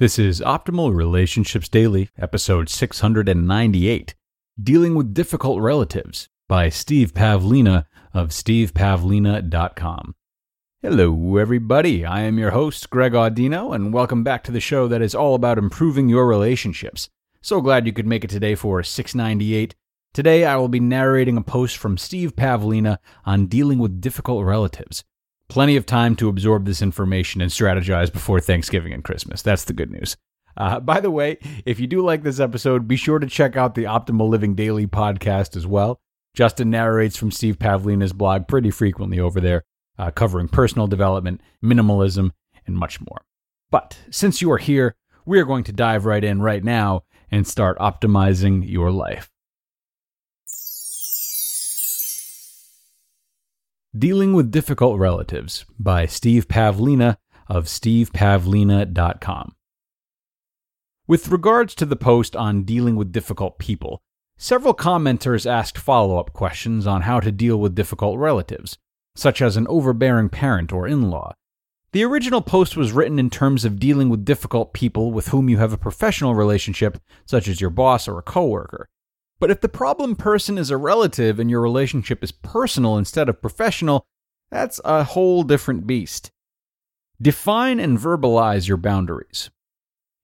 This is Optimal Relationships Daily, episode 698 Dealing with Difficult Relatives by Steve Pavlina of stevepavlina.com. Hello, everybody. I am your host, Greg Audino, and welcome back to the show that is all about improving your relationships. So glad you could make it today for 698. Today, I will be narrating a post from Steve Pavlina on dealing with difficult relatives. Plenty of time to absorb this information and strategize before Thanksgiving and Christmas. That's the good news. Uh, by the way, if you do like this episode, be sure to check out the Optimal Living Daily podcast as well. Justin narrates from Steve Pavlina's blog pretty frequently over there, uh, covering personal development, minimalism, and much more. But since you are here, we are going to dive right in right now and start optimizing your life. Dealing with Difficult Relatives by Steve Pavlina of stevepavlina.com. With regards to the post on dealing with difficult people, several commenters asked follow up questions on how to deal with difficult relatives, such as an overbearing parent or in law. The original post was written in terms of dealing with difficult people with whom you have a professional relationship, such as your boss or a coworker. But if the problem person is a relative and your relationship is personal instead of professional, that's a whole different beast. Define and verbalize your boundaries.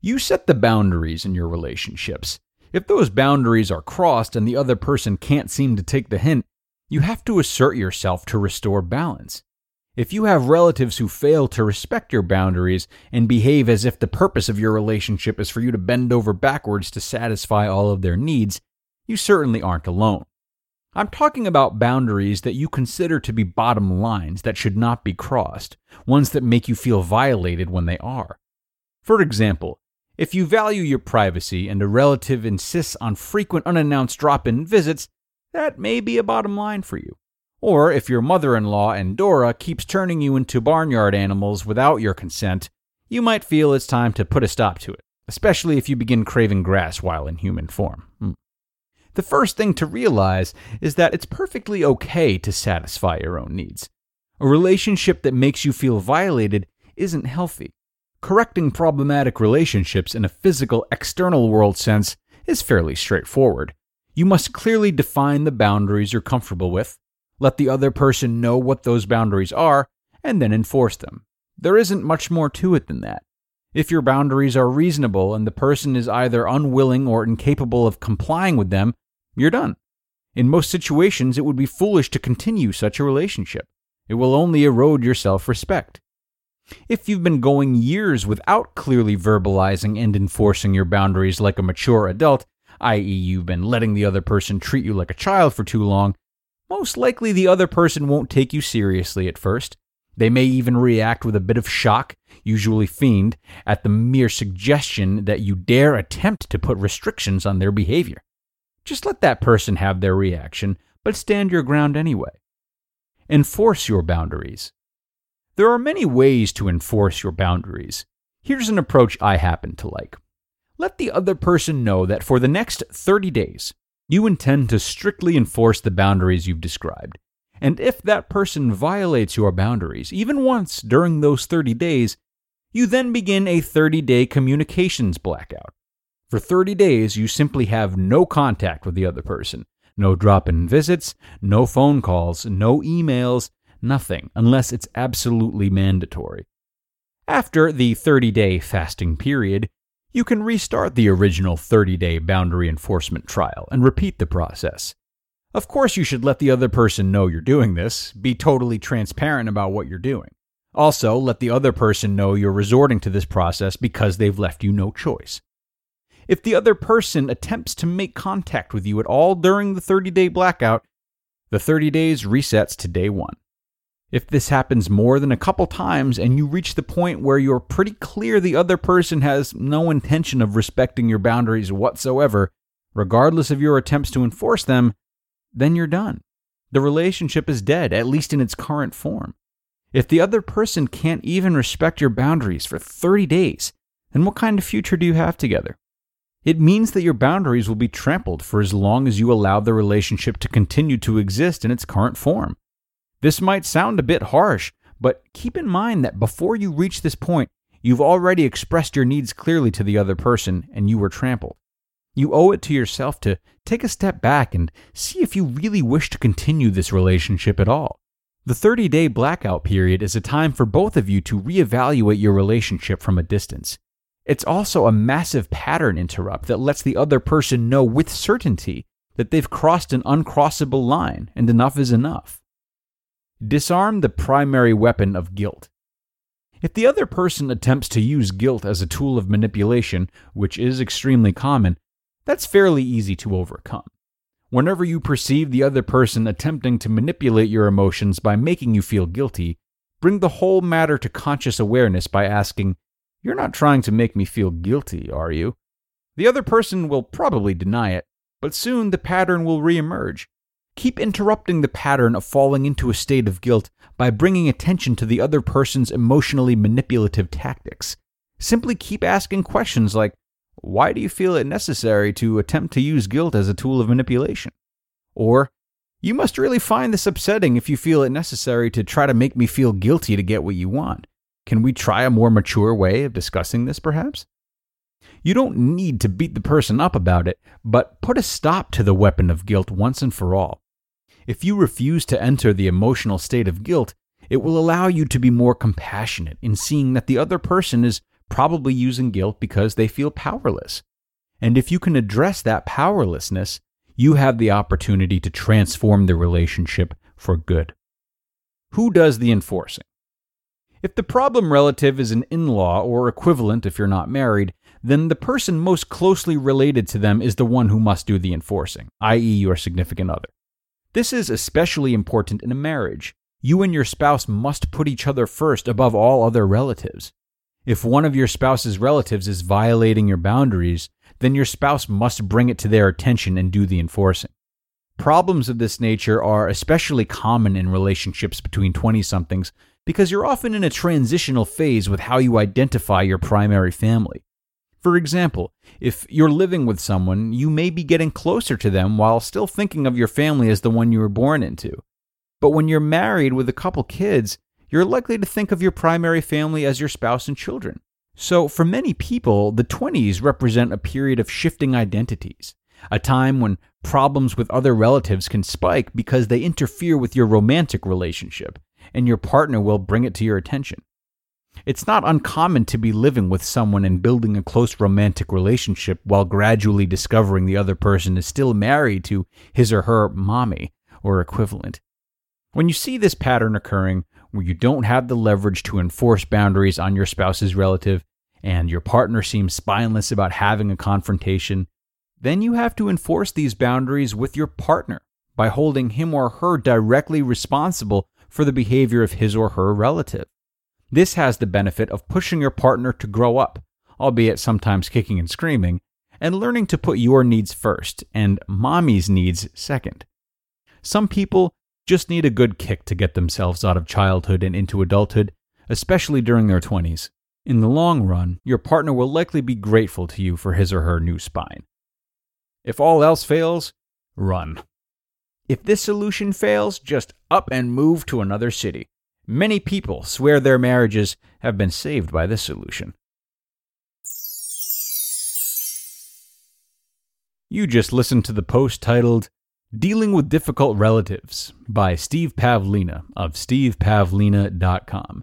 You set the boundaries in your relationships. If those boundaries are crossed and the other person can't seem to take the hint, you have to assert yourself to restore balance. If you have relatives who fail to respect your boundaries and behave as if the purpose of your relationship is for you to bend over backwards to satisfy all of their needs, you certainly aren't alone. I'm talking about boundaries that you consider to be bottom lines that should not be crossed, ones that make you feel violated when they are. For example, if you value your privacy and a relative insists on frequent unannounced drop in visits, that may be a bottom line for you. Or if your mother in law, Endora, keeps turning you into barnyard animals without your consent, you might feel it's time to put a stop to it, especially if you begin craving grass while in human form. Hmm. The first thing to realize is that it's perfectly okay to satisfy your own needs. A relationship that makes you feel violated isn't healthy. Correcting problematic relationships in a physical, external world sense is fairly straightforward. You must clearly define the boundaries you're comfortable with, let the other person know what those boundaries are, and then enforce them. There isn't much more to it than that. If your boundaries are reasonable and the person is either unwilling or incapable of complying with them, you're done. In most situations, it would be foolish to continue such a relationship. It will only erode your self respect. If you've been going years without clearly verbalizing and enforcing your boundaries like a mature adult, i.e., you've been letting the other person treat you like a child for too long, most likely the other person won't take you seriously at first. They may even react with a bit of shock, usually feigned, at the mere suggestion that you dare attempt to put restrictions on their behavior. Just let that person have their reaction, but stand your ground anyway. Enforce your boundaries. There are many ways to enforce your boundaries. Here's an approach I happen to like. Let the other person know that for the next 30 days, you intend to strictly enforce the boundaries you've described. And if that person violates your boundaries, even once during those 30 days, you then begin a 30 day communications blackout. For 30 days, you simply have no contact with the other person. No drop in visits, no phone calls, no emails, nothing, unless it's absolutely mandatory. After the 30 day fasting period, you can restart the original 30 day boundary enforcement trial and repeat the process. Of course, you should let the other person know you're doing this, be totally transparent about what you're doing. Also, let the other person know you're resorting to this process because they've left you no choice. If the other person attempts to make contact with you at all during the 30 day blackout, the 30 days resets to day one. If this happens more than a couple times and you reach the point where you're pretty clear the other person has no intention of respecting your boundaries whatsoever, regardless of your attempts to enforce them, then you're done. The relationship is dead, at least in its current form. If the other person can't even respect your boundaries for 30 days, then what kind of future do you have together? It means that your boundaries will be trampled for as long as you allow the relationship to continue to exist in its current form. This might sound a bit harsh, but keep in mind that before you reach this point, you've already expressed your needs clearly to the other person and you were trampled. You owe it to yourself to take a step back and see if you really wish to continue this relationship at all. The 30 day blackout period is a time for both of you to reevaluate your relationship from a distance. It's also a massive pattern interrupt that lets the other person know with certainty that they've crossed an uncrossable line and enough is enough. Disarm the primary weapon of guilt. If the other person attempts to use guilt as a tool of manipulation, which is extremely common, that's fairly easy to overcome. Whenever you perceive the other person attempting to manipulate your emotions by making you feel guilty, bring the whole matter to conscious awareness by asking, You're not trying to make me feel guilty, are you? The other person will probably deny it, but soon the pattern will reemerge, Keep interrupting the pattern of falling into a state of guilt by bringing attention to the other person's emotionally manipulative tactics. Simply keep asking questions like, Why do you feel it necessary to attempt to use guilt as a tool of manipulation? Or, You must really find this upsetting if you feel it necessary to try to make me feel guilty to get what you want. Can we try a more mature way of discussing this, perhaps? You don't need to beat the person up about it, but put a stop to the weapon of guilt once and for all. If you refuse to enter the emotional state of guilt, it will allow you to be more compassionate in seeing that the other person is probably using guilt because they feel powerless. And if you can address that powerlessness, you have the opportunity to transform the relationship for good. Who does the enforcing? If the problem relative is an in law or equivalent if you're not married, then the person most closely related to them is the one who must do the enforcing, i.e., your significant other. This is especially important in a marriage. You and your spouse must put each other first above all other relatives. If one of your spouse's relatives is violating your boundaries, then your spouse must bring it to their attention and do the enforcing. Problems of this nature are especially common in relationships between 20 somethings because you're often in a transitional phase with how you identify your primary family. For example, if you're living with someone, you may be getting closer to them while still thinking of your family as the one you were born into. But when you're married with a couple kids, you're likely to think of your primary family as your spouse and children. So, for many people, the 20s represent a period of shifting identities, a time when problems with other relatives can spike because they interfere with your romantic relationship, and your partner will bring it to your attention. It's not uncommon to be living with someone and building a close romantic relationship while gradually discovering the other person is still married to his or her mommy or equivalent. When you see this pattern occurring, where you don't have the leverage to enforce boundaries on your spouse's relative, and your partner seems spineless about having a confrontation, then you have to enforce these boundaries with your partner by holding him or her directly responsible for the behavior of his or her relative. This has the benefit of pushing your partner to grow up, albeit sometimes kicking and screaming, and learning to put your needs first and mommy's needs second. Some people just need a good kick to get themselves out of childhood and into adulthood, especially during their 20s. In the long run, your partner will likely be grateful to you for his or her new spine. If all else fails, run. If this solution fails, just up and move to another city. Many people swear their marriages have been saved by this solution. You just listened to the post titled Dealing with Difficult Relatives by Steve Pavlina of stevepavlina.com.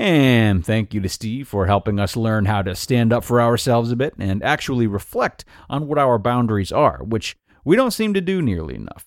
And thank you to Steve for helping us learn how to stand up for ourselves a bit and actually reflect on what our boundaries are, which we don't seem to do nearly enough.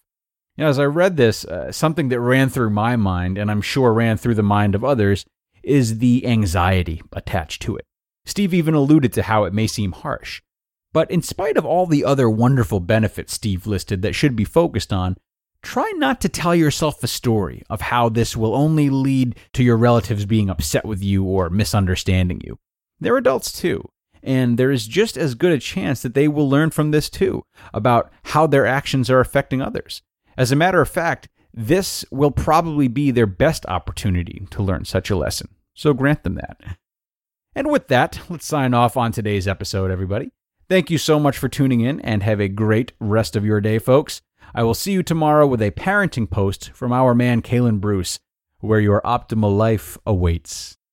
Know, as I read this, uh, something that ran through my mind, and I'm sure ran through the mind of others, is the anxiety attached to it. Steve even alluded to how it may seem harsh. But in spite of all the other wonderful benefits Steve listed that should be focused on, try not to tell yourself a story of how this will only lead to your relatives being upset with you or misunderstanding you. They're adults too, and there is just as good a chance that they will learn from this too about how their actions are affecting others. As a matter of fact, this will probably be their best opportunity to learn such a lesson. So grant them that. And with that, let's sign off on today's episode, everybody. Thank you so much for tuning in and have a great rest of your day, folks. I will see you tomorrow with a parenting post from our man, Kalen Bruce, where your optimal life awaits.